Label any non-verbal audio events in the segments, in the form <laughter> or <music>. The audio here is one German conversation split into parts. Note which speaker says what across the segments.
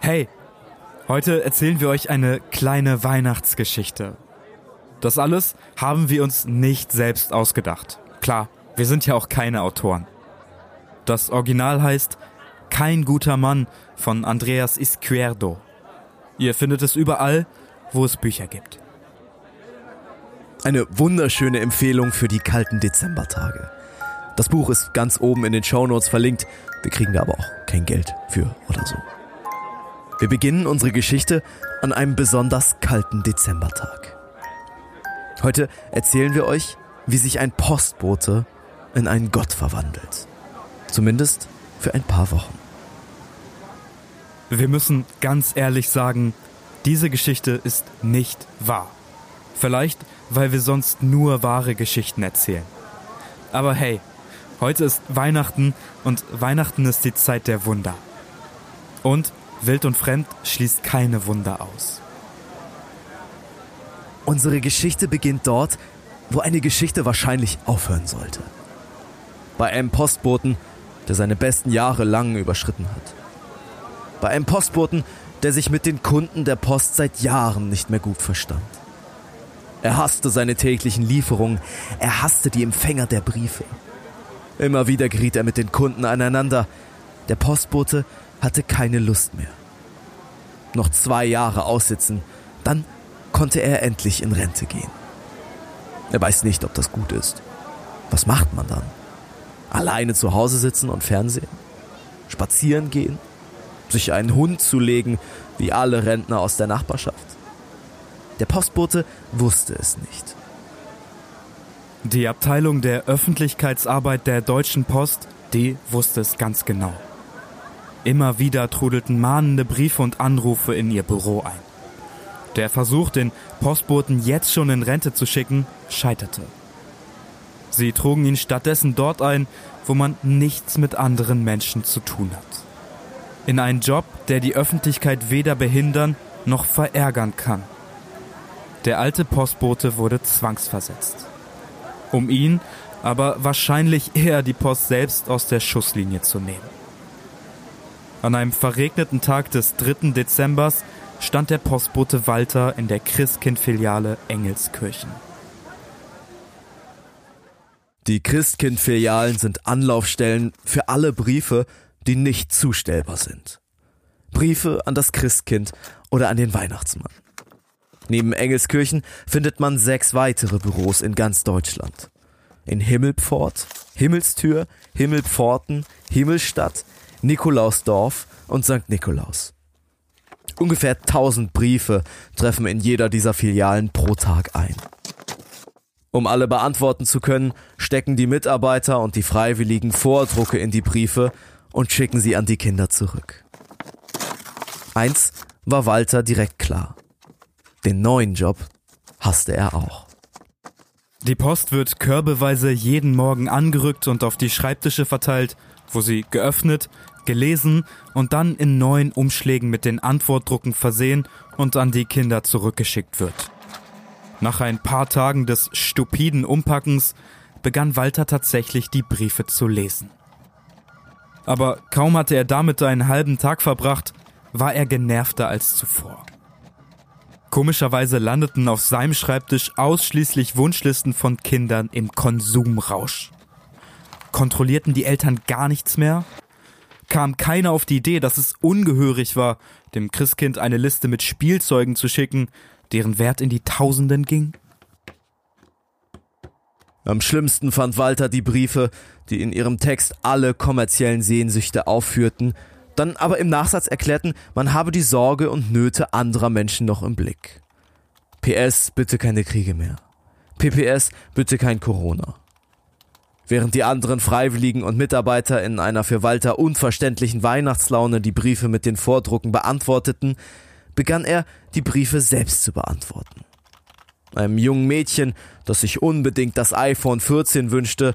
Speaker 1: Hey, heute erzählen wir euch eine kleine Weihnachtsgeschichte. Das alles haben wir uns nicht selbst ausgedacht. Klar, wir sind ja auch keine Autoren. Das Original heißt Kein guter Mann von Andreas Izquierdo. Ihr findet es überall, wo es Bücher gibt.
Speaker 2: Eine wunderschöne Empfehlung für die kalten Dezembertage. Das Buch ist ganz oben in den Shownotes verlinkt. Wir kriegen da aber auch kein Geld für oder so. Wir beginnen unsere Geschichte an einem besonders kalten Dezembertag. Heute erzählen wir euch, wie sich ein Postbote in einen Gott verwandelt. Zumindest für ein paar Wochen.
Speaker 1: Wir müssen ganz ehrlich sagen, diese Geschichte ist nicht wahr. Vielleicht, weil wir sonst nur wahre Geschichten erzählen. Aber hey, heute ist Weihnachten und Weihnachten ist die Zeit der Wunder. Und Wild und Fremd schließt keine Wunder aus.
Speaker 2: Unsere Geschichte beginnt dort, wo eine Geschichte wahrscheinlich aufhören sollte. Bei einem Postboten, der seine besten Jahre lang überschritten hat. Bei einem Postboten, der sich mit den Kunden der Post seit Jahren nicht mehr gut verstand. Er hasste seine täglichen Lieferungen, er hasste die Empfänger der Briefe. Immer wieder geriet er mit den Kunden aneinander. Der Postbote hatte keine Lust mehr. Noch zwei Jahre aussitzen, dann konnte er endlich in Rente gehen. Er weiß nicht, ob das gut ist. Was macht man dann? Alleine zu Hause sitzen und Fernsehen? Spazieren gehen? Sich einen Hund zulegen, wie alle Rentner aus der Nachbarschaft? Der Postbote wusste es nicht.
Speaker 1: Die Abteilung der Öffentlichkeitsarbeit der Deutschen Post, die wusste es ganz genau. Immer wieder trudelten mahnende Briefe und Anrufe in ihr Büro ein. Der Versuch, den Postboten jetzt schon in Rente zu schicken, scheiterte. Sie trugen ihn stattdessen dort ein, wo man nichts mit anderen Menschen zu tun hat. In einen Job, der die Öffentlichkeit weder behindern noch verärgern kann. Der alte Postbote wurde zwangsversetzt. Um ihn aber wahrscheinlich eher die Post selbst aus der Schusslinie zu nehmen. An einem verregneten Tag des 3. Dezembers stand der Postbote Walter in der Christkind-Filiale Engelskirchen.
Speaker 2: Die Christkind-Filialen sind Anlaufstellen für alle Briefe, die nicht zustellbar sind. Briefe an das Christkind oder an den Weihnachtsmann. Neben Engelskirchen findet man sechs weitere Büros in ganz Deutschland. In Himmelpfort, Himmelstür, Himmelpforten, Himmelstadt, Nikolausdorf und St. Nikolaus. Ungefähr 1000 Briefe treffen in jeder dieser Filialen pro Tag ein. Um alle beantworten zu können, stecken die Mitarbeiter und die Freiwilligen Vordrucke in die Briefe und schicken sie an die Kinder zurück. Eins war Walter direkt klar. Den neuen Job hasste er auch.
Speaker 1: Die Post wird körbeweise jeden Morgen angerückt und auf die Schreibtische verteilt, wo sie geöffnet, gelesen und dann in neuen Umschlägen mit den Antwortdrucken versehen und an die Kinder zurückgeschickt wird. Nach ein paar Tagen des stupiden Umpackens begann Walter tatsächlich die Briefe zu lesen. Aber kaum hatte er damit einen halben Tag verbracht, war er genervter als zuvor. Komischerweise landeten auf seinem Schreibtisch ausschließlich Wunschlisten von Kindern im Konsumrausch. Kontrollierten die Eltern gar nichts mehr? kam keiner auf die Idee, dass es ungehörig war, dem Christkind eine Liste mit Spielzeugen zu schicken, deren Wert in die Tausenden ging?
Speaker 2: Am schlimmsten fand Walter die Briefe, die in ihrem Text alle kommerziellen Sehnsüchte aufführten, dann aber im Nachsatz erklärten, man habe die Sorge und Nöte anderer Menschen noch im Blick. PS, bitte keine Kriege mehr. PPS, bitte kein Corona. Während die anderen Freiwilligen und Mitarbeiter in einer für Walter unverständlichen Weihnachtslaune die Briefe mit den Vordrucken beantworteten, begann er, die Briefe selbst zu beantworten. Einem jungen Mädchen, das sich unbedingt das iPhone 14 wünschte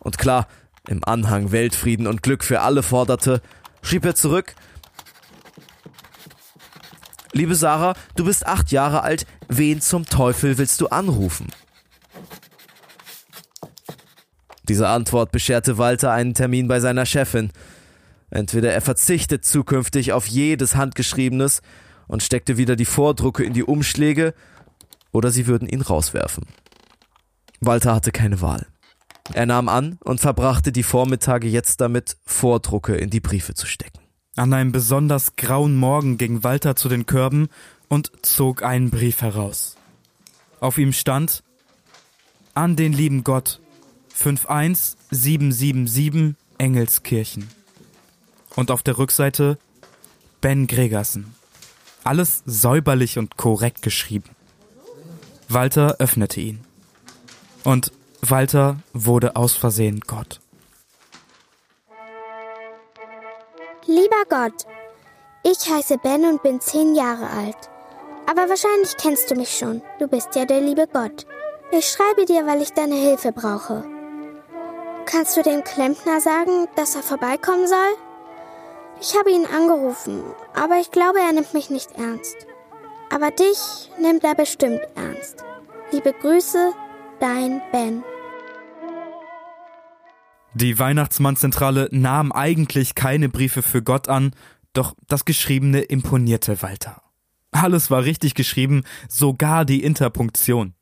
Speaker 2: und klar im Anhang Weltfrieden und Glück für alle forderte, schrieb er zurück, Liebe Sarah, du bist acht Jahre alt, wen zum Teufel willst du anrufen? Diese Antwort bescherte Walter einen Termin bei seiner Chefin. Entweder er verzichtet zukünftig auf jedes Handgeschriebenes und steckte wieder die Vordrucke in die Umschläge, oder sie würden ihn rauswerfen. Walter hatte keine Wahl. Er nahm an und verbrachte die Vormittage jetzt damit, Vordrucke in die Briefe zu stecken.
Speaker 1: An einem besonders grauen Morgen ging Walter zu den Körben und zog einen Brief heraus. Auf ihm stand An den lieben Gott 51777 Engelskirchen. Und auf der Rückseite Ben Gregersen. Alles säuberlich und korrekt geschrieben. Walter öffnete ihn. Und Walter wurde aus Versehen Gott.
Speaker 3: Lieber Gott, ich heiße Ben und bin zehn Jahre alt. Aber wahrscheinlich kennst du mich schon. Du bist ja der liebe Gott. Ich schreibe dir, weil ich deine Hilfe brauche. Kannst du dem Klempner sagen, dass er vorbeikommen soll? Ich habe ihn angerufen, aber ich glaube, er nimmt mich nicht ernst. Aber dich nimmt er bestimmt ernst. Liebe Grüße, dein Ben.
Speaker 1: Die Weihnachtsmannzentrale nahm eigentlich keine Briefe für Gott an, doch das Geschriebene imponierte Walter. Alles war richtig geschrieben, sogar die Interpunktion.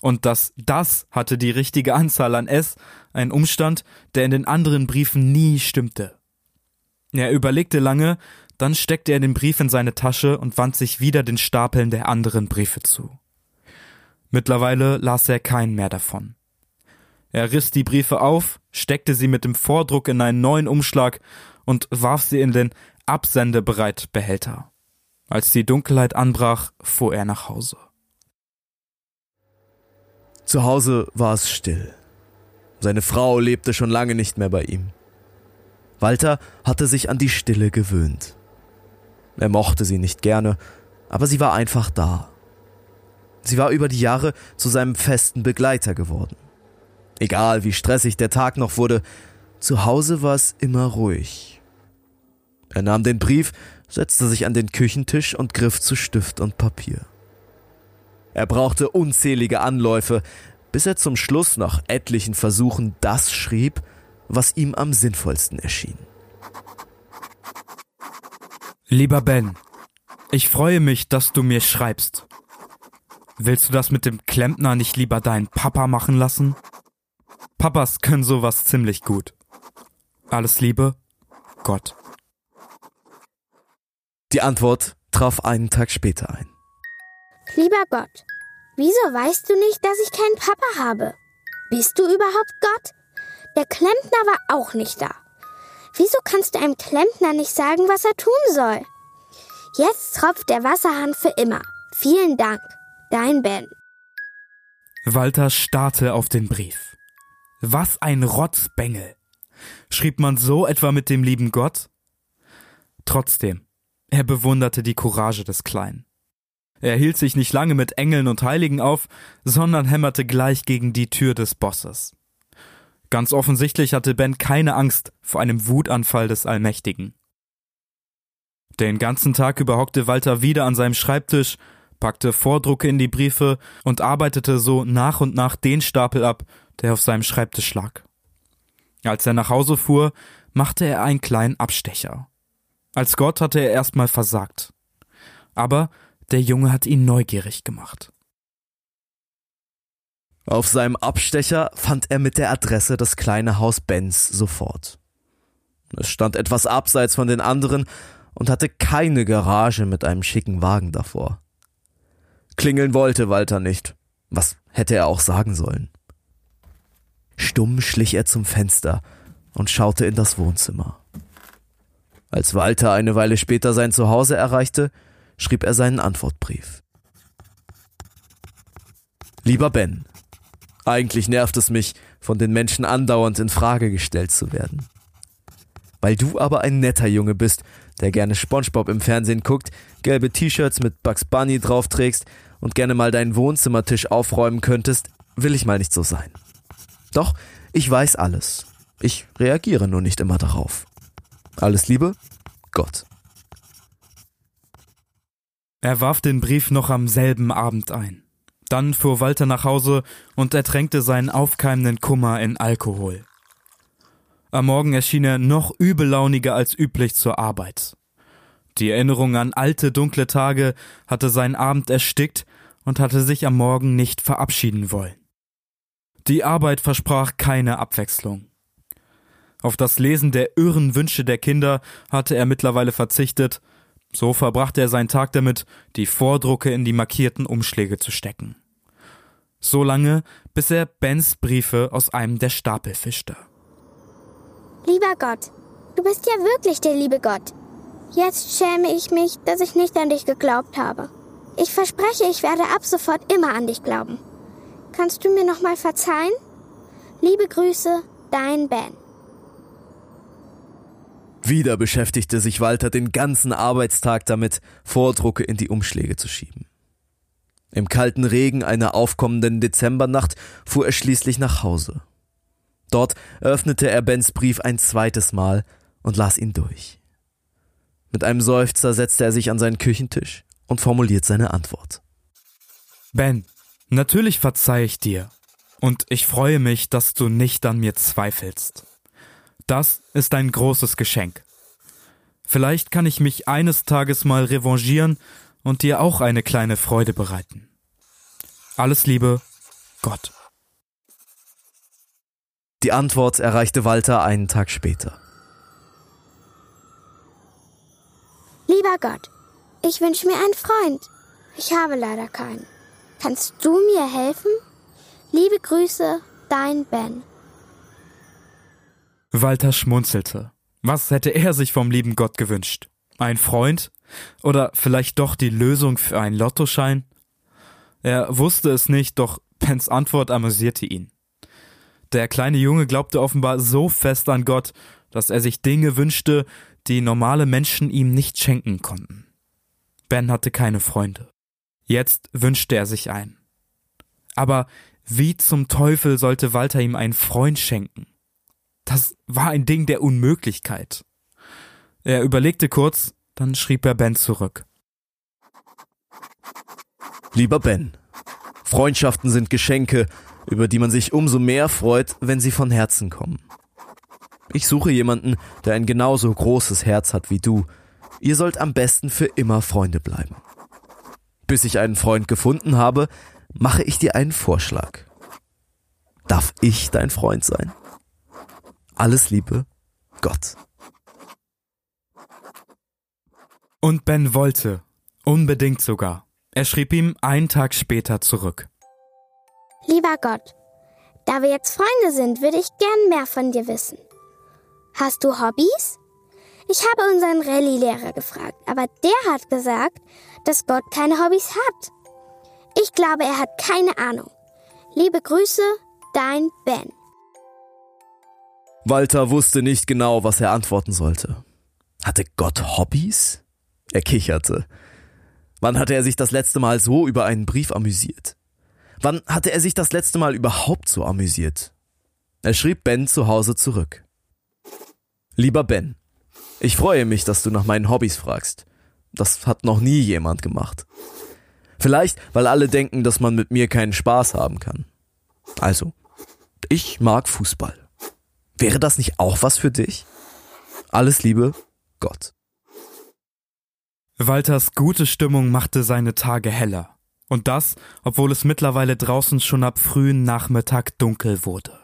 Speaker 1: Und das das hatte die richtige Anzahl an S, ein Umstand, der in den anderen Briefen nie stimmte. Er überlegte lange, dann steckte er den Brief in seine Tasche und wandte sich wieder den Stapeln der anderen Briefe zu. Mittlerweile las er keinen mehr davon. Er riss die Briefe auf, steckte sie mit dem Vordruck in einen neuen Umschlag und warf sie in den Absendebereitbehälter. Als die Dunkelheit anbrach, fuhr er nach Hause.
Speaker 2: Zu Hause war es still. Seine Frau lebte schon lange nicht mehr bei ihm. Walter hatte sich an die Stille gewöhnt. Er mochte sie nicht gerne, aber sie war einfach da. Sie war über die Jahre zu seinem festen Begleiter geworden. Egal wie stressig der Tag noch wurde, zu Hause war es immer ruhig. Er nahm den Brief, setzte sich an den Küchentisch und griff zu Stift und Papier. Er brauchte unzählige Anläufe, bis er zum Schluss nach etlichen Versuchen das schrieb, was ihm am sinnvollsten erschien.
Speaker 1: Lieber Ben, ich freue mich, dass du mir schreibst. Willst du das mit dem Klempner nicht lieber deinen Papa machen lassen? Papas können sowas ziemlich gut. Alles Liebe, Gott.
Speaker 2: Die Antwort traf einen Tag später ein.
Speaker 3: Lieber Gott, wieso weißt du nicht, dass ich keinen Papa habe? Bist du überhaupt Gott? Der Klempner war auch nicht da. Wieso kannst du einem Klempner nicht sagen, was er tun soll? Jetzt tropft der Wasserhahn für immer. Vielen Dank, dein Ben.
Speaker 1: Walter starrte auf den Brief. Was ein Rotzbengel. Schrieb man so etwa mit dem lieben Gott? Trotzdem, er bewunderte die Courage des Kleinen. Er hielt sich nicht lange mit Engeln und Heiligen auf, sondern hämmerte gleich gegen die Tür des Bosses. Ganz offensichtlich hatte Ben keine Angst vor einem Wutanfall des Allmächtigen. Den ganzen Tag über hockte Walter wieder an seinem Schreibtisch, packte Vordrucke in die Briefe und arbeitete so nach und nach den Stapel ab, der auf seinem Schreibtisch lag. Als er nach Hause fuhr, machte er einen kleinen Abstecher. Als Gott hatte er erstmal versagt. Aber der Junge hat ihn neugierig gemacht.
Speaker 2: Auf seinem Abstecher fand er mit der Adresse das kleine Haus Benz sofort. Es stand etwas abseits von den anderen und hatte keine Garage mit einem schicken Wagen davor. Klingeln wollte Walter nicht. Was hätte er auch sagen sollen? Stumm schlich er zum Fenster und schaute in das Wohnzimmer. Als Walter eine Weile später sein Zuhause erreichte, schrieb er seinen Antwortbrief. Lieber Ben, eigentlich nervt es mich, von den Menschen andauernd in Frage gestellt zu werden. Weil du aber ein netter Junge bist, der gerne SpongeBob im Fernsehen guckt, gelbe T-Shirts mit Bugs Bunny drauf trägst und gerne mal deinen Wohnzimmertisch aufräumen könntest, will ich mal nicht so sein. Doch ich weiß alles. Ich reagiere nur nicht immer darauf. Alles Liebe, Gott.
Speaker 1: Er warf den Brief noch am selben Abend ein. Dann fuhr Walter nach Hause und ertränkte seinen aufkeimenden Kummer in Alkohol. Am Morgen erschien er noch übellauniger als üblich zur Arbeit. Die Erinnerung an alte dunkle Tage hatte seinen Abend erstickt und hatte sich am Morgen nicht verabschieden wollen. Die Arbeit versprach keine Abwechslung. Auf das Lesen der irren Wünsche der Kinder hatte er mittlerweile verzichtet, so verbrachte er seinen Tag damit, die Vordrucke in die markierten Umschläge zu stecken. So lange, bis er Bens Briefe aus einem der Stapel fischte.
Speaker 3: Lieber Gott, du bist ja wirklich der liebe Gott. Jetzt schäme ich mich, dass ich nicht an dich geglaubt habe. Ich verspreche, ich werde ab sofort immer an dich glauben. Kannst du mir nochmal verzeihen? Liebe Grüße, dein Ben.
Speaker 2: Wieder beschäftigte sich Walter den ganzen Arbeitstag damit, Vordrucke in die Umschläge zu schieben. Im kalten Regen einer aufkommenden Dezembernacht fuhr er schließlich nach Hause. Dort öffnete er Bens Brief ein zweites Mal und las ihn durch. Mit einem Seufzer setzte er sich an seinen Küchentisch und formuliert seine Antwort.
Speaker 1: Ben, natürlich verzeih ich dir. Und ich freue mich, dass du nicht an mir zweifelst. Das ist ein großes Geschenk. Vielleicht kann ich mich eines Tages mal revanchieren und dir auch eine kleine Freude bereiten. Alles Liebe, Gott.
Speaker 2: Die Antwort erreichte Walter einen Tag später.
Speaker 3: Lieber Gott, ich wünsche mir einen Freund. Ich habe leider keinen. Kannst du mir helfen? Liebe Grüße, dein Ben.
Speaker 1: Walter schmunzelte. Was hätte er sich vom lieben Gott gewünscht? Ein Freund? Oder vielleicht doch die Lösung für einen Lottoschein? Er wusste es nicht, doch Pens Antwort amüsierte ihn. Der kleine Junge glaubte offenbar so fest an Gott, dass er sich Dinge wünschte, die normale Menschen ihm nicht schenken konnten. Ben hatte keine Freunde. Jetzt wünschte er sich einen. Aber wie zum Teufel sollte Walter ihm einen Freund schenken? Das war ein Ding der Unmöglichkeit. Er überlegte kurz, dann schrieb er Ben zurück.
Speaker 2: Lieber Ben, Freundschaften sind Geschenke, über die man sich umso mehr freut, wenn sie von Herzen kommen. Ich suche jemanden, der ein genauso großes Herz hat wie du. Ihr sollt am besten für immer Freunde bleiben. Bis ich einen Freund gefunden habe, mache ich dir einen Vorschlag. Darf ich dein Freund sein? Alles Liebe, Gott.
Speaker 1: Und Ben wollte, unbedingt sogar. Er schrieb ihm einen Tag später zurück.
Speaker 3: Lieber Gott, da wir jetzt Freunde sind, würde ich gern mehr von dir wissen. Hast du Hobbys? Ich habe unseren Rallye-Lehrer gefragt, aber der hat gesagt, dass Gott keine Hobbys hat. Ich glaube, er hat keine Ahnung. Liebe Grüße, dein Ben.
Speaker 2: Walter wusste nicht genau, was er antworten sollte. Hatte Gott Hobbys? Er kicherte. Wann hatte er sich das letzte Mal so über einen Brief amüsiert? Wann hatte er sich das letzte Mal überhaupt so amüsiert? Er schrieb Ben zu Hause zurück. Lieber Ben, ich freue mich, dass du nach meinen Hobbys fragst. Das hat noch nie jemand gemacht. Vielleicht, weil alle denken, dass man mit mir keinen Spaß haben kann. Also, ich mag Fußball. Wäre das nicht auch was für dich? Alles Liebe, Gott.
Speaker 1: Walters gute Stimmung machte seine Tage heller. Und das, obwohl es mittlerweile draußen schon ab frühen Nachmittag dunkel wurde.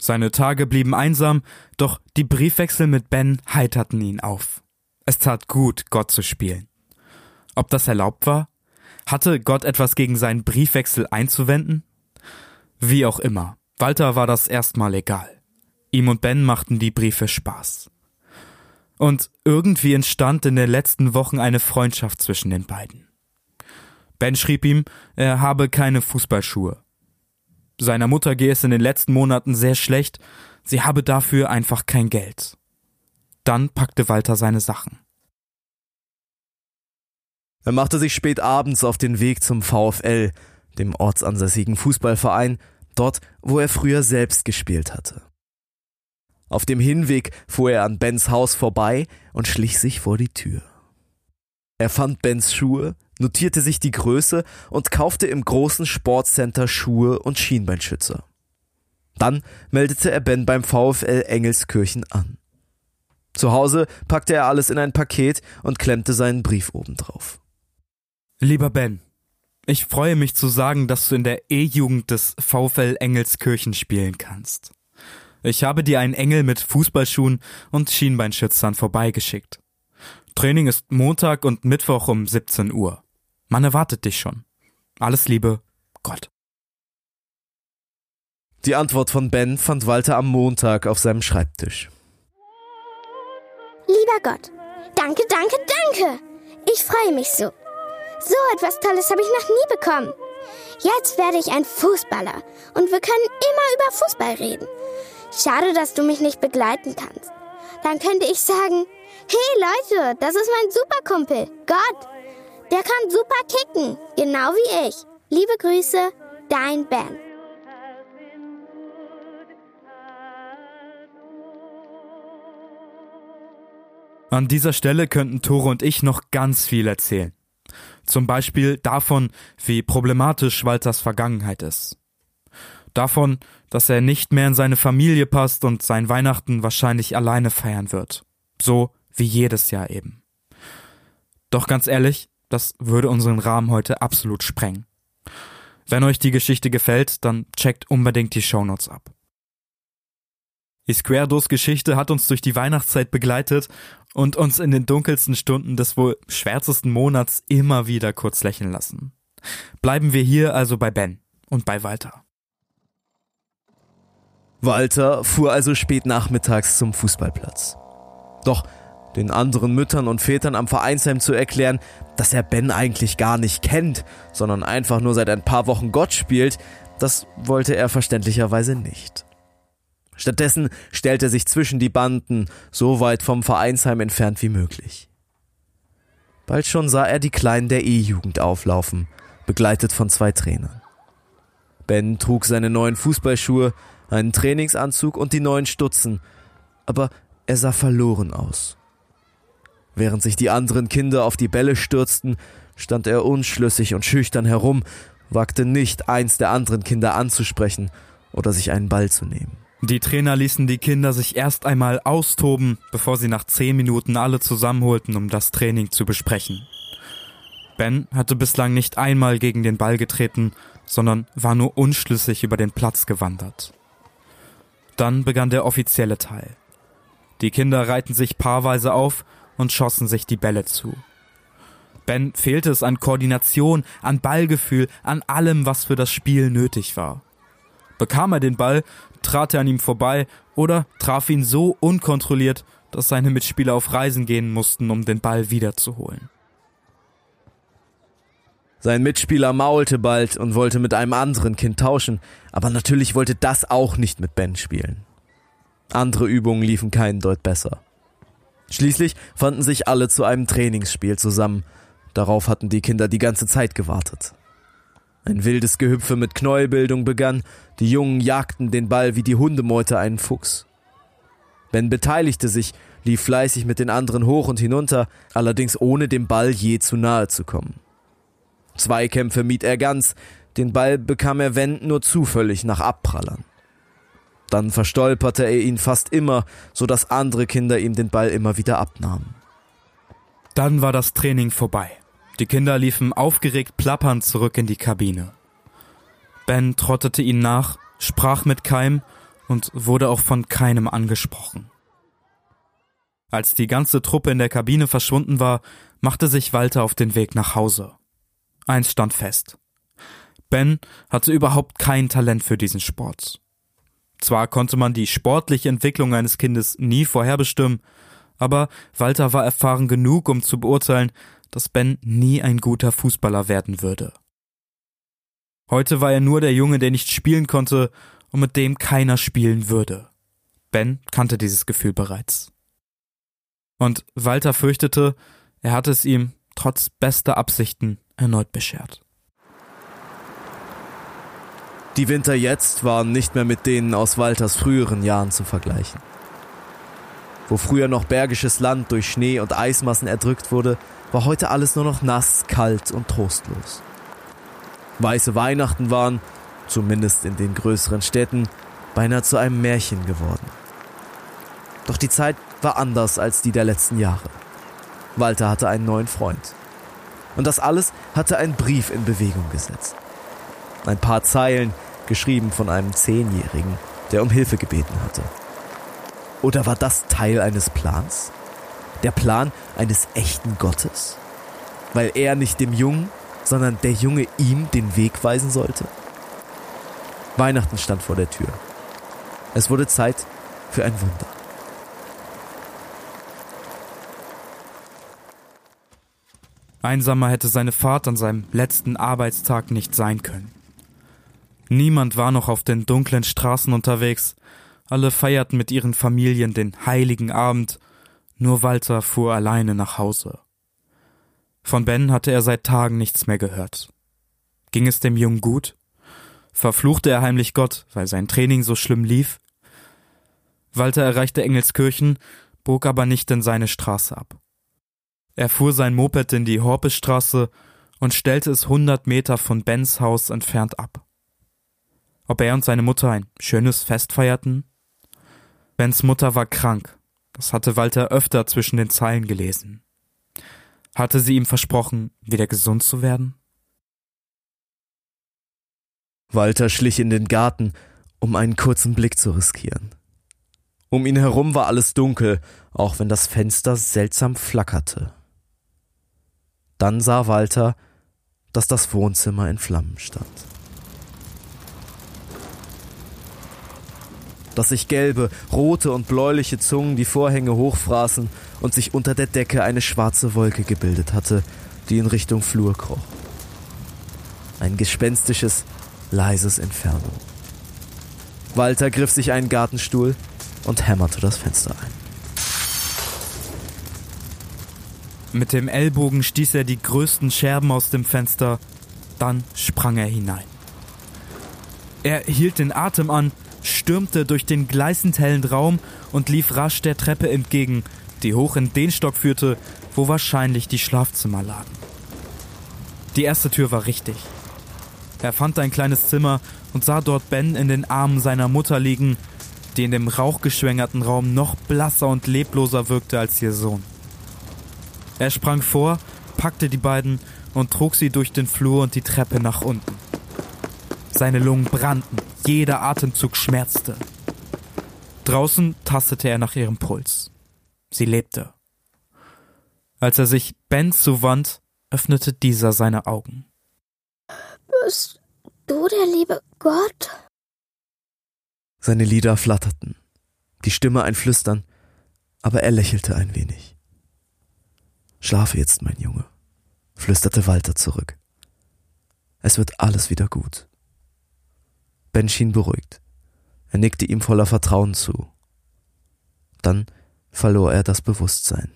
Speaker 1: Seine Tage blieben einsam, doch die Briefwechsel mit Ben heiterten ihn auf. Es tat gut, Gott zu spielen. Ob das erlaubt war? Hatte Gott etwas gegen seinen Briefwechsel einzuwenden? Wie auch immer, Walter war das erstmal egal. Ihm und Ben machten die Briefe Spaß. Und irgendwie entstand in den letzten Wochen eine Freundschaft zwischen den beiden. Ben schrieb ihm, er habe keine Fußballschuhe. Seiner Mutter gehe es in den letzten Monaten sehr schlecht, sie habe dafür einfach kein Geld. Dann packte Walter seine Sachen.
Speaker 2: Er machte sich spät abends auf den Weg zum VfL, dem ortsansässigen Fußballverein, dort, wo er früher selbst gespielt hatte. Auf dem Hinweg fuhr er an Bens Haus vorbei und schlich sich vor die Tür. Er fand Bens Schuhe, notierte sich die Größe und kaufte im großen Sportcenter Schuhe und Schienbeinschützer. Dann meldete er Ben beim VfL Engelskirchen an. Zu Hause packte er alles in ein Paket und klemmte seinen Brief obendrauf.
Speaker 1: Lieber Ben, ich freue mich zu sagen, dass du in der E-Jugend des VfL Engelskirchen spielen kannst. Ich habe dir einen Engel mit Fußballschuhen und Schienbeinschützern vorbeigeschickt. Training ist Montag und Mittwoch um 17 Uhr. Man erwartet dich schon. Alles Liebe, Gott.
Speaker 2: Die Antwort von Ben fand Walter am Montag auf seinem Schreibtisch.
Speaker 3: Lieber Gott, danke, danke, danke. Ich freue mich so. So etwas Tolles habe ich noch nie bekommen. Jetzt werde ich ein Fußballer und wir können immer über Fußball reden. Schade, dass du mich nicht begleiten kannst. Dann könnte ich sagen, hey Leute, das ist mein Superkumpel, Gott. Der kann super kicken, genau wie ich. Liebe Grüße, dein Ben.
Speaker 1: An dieser Stelle könnten Tore und ich noch ganz viel erzählen. Zum Beispiel davon, wie problematisch Walters Vergangenheit ist. Davon, dass er nicht mehr in seine Familie passt und sein Weihnachten wahrscheinlich alleine feiern wird. So wie jedes Jahr eben. Doch ganz ehrlich, das würde unseren Rahmen heute absolut sprengen. Wenn euch die Geschichte gefällt, dann checkt unbedingt die Shownotes ab. Die Square-Dos Geschichte hat uns durch die Weihnachtszeit begleitet und uns in den dunkelsten Stunden des wohl schwärzesten Monats immer wieder kurz lächeln lassen. Bleiben wir hier also bei Ben und bei Walter.
Speaker 2: Walter fuhr also spät nachmittags zum Fußballplatz. Doch den anderen Müttern und Vätern am Vereinsheim zu erklären, dass er Ben eigentlich gar nicht kennt, sondern einfach nur seit ein paar Wochen Gott spielt, das wollte er verständlicherweise nicht. Stattdessen stellte er sich zwischen die Banden, so weit vom Vereinsheim entfernt wie möglich. Bald schon sah er die Kleinen der E-Jugend auflaufen, begleitet von zwei Trainern. Ben trug seine neuen Fußballschuhe, einen Trainingsanzug und die neuen Stutzen, aber er sah verloren aus. Während sich die anderen Kinder auf die Bälle stürzten, stand er unschlüssig und schüchtern herum, wagte nicht, eins der anderen Kinder anzusprechen oder sich einen Ball zu nehmen.
Speaker 1: Die Trainer ließen die Kinder sich erst einmal austoben, bevor sie nach zehn Minuten alle zusammenholten, um das Training zu besprechen. Ben hatte bislang nicht einmal gegen den Ball getreten, sondern war nur unschlüssig über den Platz gewandert. Dann begann der offizielle Teil. Die Kinder reihten sich paarweise auf und schossen sich die Bälle zu. Ben fehlte es an Koordination, an Ballgefühl, an allem, was für das Spiel nötig war. Bekam er den Ball, trat er an ihm vorbei oder traf ihn so unkontrolliert, dass seine Mitspieler auf Reisen gehen mussten, um den Ball wiederzuholen.
Speaker 2: Sein Mitspieler maulte bald und wollte mit einem anderen Kind tauschen, aber natürlich wollte das auch nicht mit Ben spielen. Andere Übungen liefen keinen Deut besser. Schließlich fanden sich alle zu einem Trainingsspiel zusammen. Darauf hatten die Kinder die ganze Zeit gewartet. Ein wildes Gehüpfe mit Knäuelbildung begann, die Jungen jagten den Ball wie die Hundemeute einen Fuchs. Ben beteiligte sich, lief fleißig mit den anderen hoch und hinunter, allerdings ohne dem Ball je zu nahe zu kommen. Zweikämpfe mied er ganz, den Ball bekam er wenn nur zufällig nach Abprallern. Dann verstolperte er ihn fast immer, so dass andere Kinder ihm den Ball immer wieder abnahmen.
Speaker 1: Dann war das Training vorbei. Die Kinder liefen aufgeregt plappernd zurück in die Kabine. Ben trottete ihnen nach, sprach mit keinem und wurde auch von keinem angesprochen. Als die ganze Truppe in der Kabine verschwunden war, machte sich Walter auf den Weg nach Hause. Eins stand fest. Ben hatte überhaupt kein Talent für diesen Sport. Zwar konnte man die sportliche Entwicklung eines Kindes nie vorherbestimmen, aber Walter war erfahren genug, um zu beurteilen, dass Ben nie ein guter Fußballer werden würde. Heute war er nur der Junge, der nicht spielen konnte und mit dem keiner spielen würde. Ben kannte dieses Gefühl bereits. Und Walter fürchtete, er hatte es ihm trotz bester Absichten erneut beschert.
Speaker 2: Die Winter jetzt waren nicht mehr mit denen aus Walters früheren Jahren zu vergleichen. Wo früher noch bergisches Land durch Schnee und Eismassen erdrückt wurde, war heute alles nur noch nass, kalt und trostlos. Weiße Weihnachten waren, zumindest in den größeren Städten, beinahe zu einem Märchen geworden. Doch die Zeit war anders als die der letzten Jahre. Walter hatte einen neuen Freund. Und das alles hatte ein Brief in Bewegung gesetzt. Ein paar Zeilen, geschrieben von einem Zehnjährigen, der um Hilfe gebeten hatte. Oder war das Teil eines Plans? Der Plan eines echten Gottes? Weil er nicht dem Jungen, sondern der Junge ihm den Weg weisen sollte? Weihnachten stand vor der Tür. Es wurde Zeit für ein Wunder.
Speaker 1: Einsamer hätte seine Fahrt an seinem letzten Arbeitstag nicht sein können. Niemand war noch auf den dunklen Straßen unterwegs, alle feierten mit ihren Familien den heiligen Abend, nur Walter fuhr alleine nach Hause. Von Ben hatte er seit Tagen nichts mehr gehört. Ging es dem Jungen gut? Verfluchte er heimlich Gott, weil sein Training so schlimm lief? Walter erreichte Engelskirchen, bog aber nicht in seine Straße ab. Er fuhr sein Moped in die Horpestraße und stellte es hundert Meter von Bens Haus entfernt ab. Ob er und seine Mutter ein schönes Fest feierten? Bens Mutter war krank, das hatte Walter öfter zwischen den Zeilen gelesen. Hatte sie ihm versprochen, wieder gesund zu werden?
Speaker 2: Walter schlich in den Garten, um einen kurzen Blick zu riskieren. Um ihn herum war alles dunkel, auch wenn das Fenster seltsam flackerte. Dann sah Walter, dass das Wohnzimmer in Flammen stand. Dass sich gelbe, rote und bläuliche Zungen die Vorhänge hochfraßen und sich unter der Decke eine schwarze Wolke gebildet hatte, die in Richtung Flur kroch. Ein gespenstisches, leises Inferno. Walter griff sich einen Gartenstuhl und hämmerte das Fenster ein.
Speaker 1: Mit dem Ellbogen stieß er die größten Scherben aus dem Fenster, dann sprang er hinein. Er hielt den Atem an, stürmte durch den gleißend hellen Raum und lief rasch der Treppe entgegen, die hoch in den Stock führte, wo wahrscheinlich die Schlafzimmer lagen. Die erste Tür war richtig. Er fand ein kleines Zimmer und sah dort Ben in den Armen seiner Mutter liegen, die in dem rauchgeschwängerten Raum noch blasser und lebloser wirkte als ihr Sohn. Er sprang vor, packte die beiden und trug sie durch den Flur und die Treppe nach unten. Seine Lungen brannten, jeder Atemzug schmerzte. Draußen tastete er nach ihrem Puls. Sie lebte. Als er sich Ben zuwand, öffnete dieser seine Augen.
Speaker 3: Bist du der liebe Gott?
Speaker 2: Seine Lider flatterten, die Stimme ein Flüstern, aber er lächelte ein wenig. Schlafe jetzt, mein Junge, flüsterte Walter zurück. Es wird alles wieder gut. Ben schien beruhigt. Er nickte ihm voller Vertrauen zu. Dann verlor er das Bewusstsein.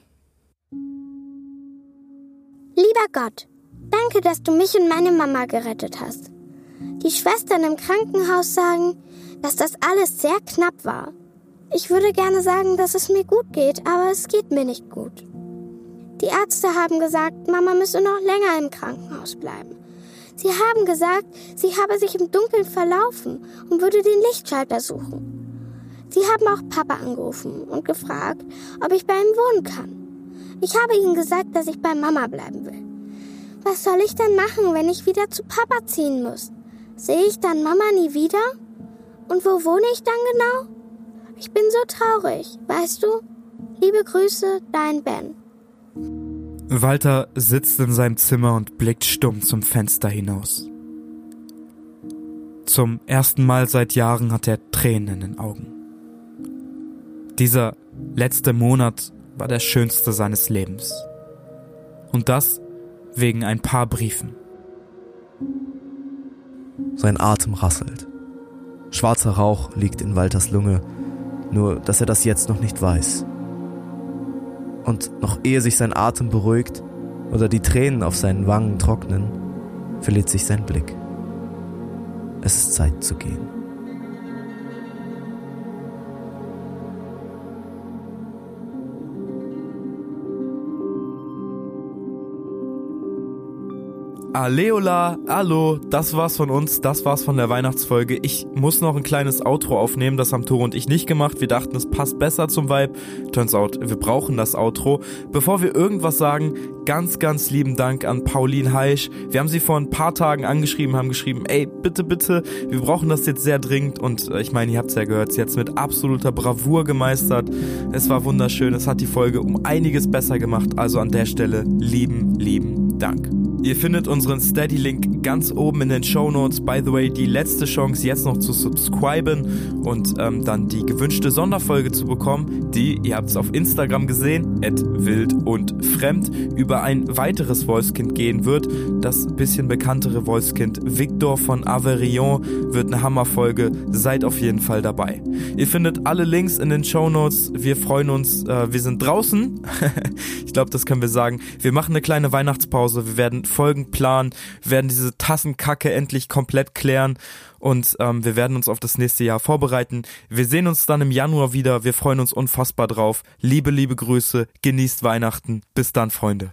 Speaker 3: Lieber Gott, danke, dass du mich und meine Mama gerettet hast. Die Schwestern im Krankenhaus sagen, dass das alles sehr knapp war. Ich würde gerne sagen, dass es mir gut geht, aber es geht mir nicht gut. Die Ärzte haben gesagt, Mama müsse noch länger im Krankenhaus bleiben. Sie haben gesagt, sie habe sich im Dunkeln verlaufen und würde den Lichtschalter suchen. Sie haben auch Papa angerufen und gefragt, ob ich bei ihm wohnen kann. Ich habe ihnen gesagt, dass ich bei Mama bleiben will. Was soll ich dann machen, wenn ich wieder zu Papa ziehen muss? Sehe ich dann Mama nie wieder? Und wo wohne ich dann genau? Ich bin so traurig, weißt du? Liebe Grüße, dein Ben.
Speaker 1: Walter sitzt in seinem Zimmer und blickt stumm zum Fenster hinaus. Zum ersten Mal seit Jahren hat er Tränen in den Augen. Dieser letzte Monat war der schönste seines Lebens. Und das wegen ein paar Briefen.
Speaker 2: Sein Atem rasselt. Schwarzer Rauch liegt in Walters Lunge, nur dass er das jetzt noch nicht weiß. Und noch ehe sich sein Atem beruhigt oder die Tränen auf seinen Wangen trocknen, verliert sich sein Blick. Es ist Zeit zu gehen.
Speaker 1: Aleola, hallo, das war's von uns, das war's von der Weihnachtsfolge. Ich muss noch ein kleines Outro aufnehmen, das haben Tore und ich nicht gemacht. Wir dachten, es passt besser zum Vibe. Turns out, wir brauchen das Outro. Bevor wir irgendwas sagen, ganz, ganz lieben Dank an Pauline Heisch. Wir haben sie vor ein paar Tagen angeschrieben, haben geschrieben, ey, bitte, bitte, wir brauchen das jetzt sehr dringend und äh, ich meine, ihr habt's ja gehört, sie hat's mit absoluter Bravour gemeistert. Es war wunderschön, es hat die Folge um einiges besser gemacht, also an der Stelle lieben, lieben Dank. Ihr findet unseren Steady-Link ganz oben in den Show Notes. By the way, die letzte Chance jetzt noch zu subscriben und ähm, dann die gewünschte Sonderfolge zu bekommen, die, ihr habt es auf Instagram gesehen, at wild und fremd, über ein weiteres Wolfskind gehen wird. Das bisschen bekanntere Wolfskind Victor von Averion wird eine Hammerfolge. Seid auf jeden Fall dabei. Ihr findet alle Links in den Show Notes. Wir freuen uns. Äh, wir sind draußen. <laughs> ich glaube, das können wir sagen. Wir machen eine kleine Weihnachtspause. Wir werden Folgen planen, werden diese Tassenkacke endlich komplett klären und ähm, wir werden uns auf das nächste Jahr vorbereiten. Wir sehen uns dann im Januar wieder. Wir freuen uns unfassbar drauf. Liebe, liebe Grüße, genießt Weihnachten. Bis dann, Freunde.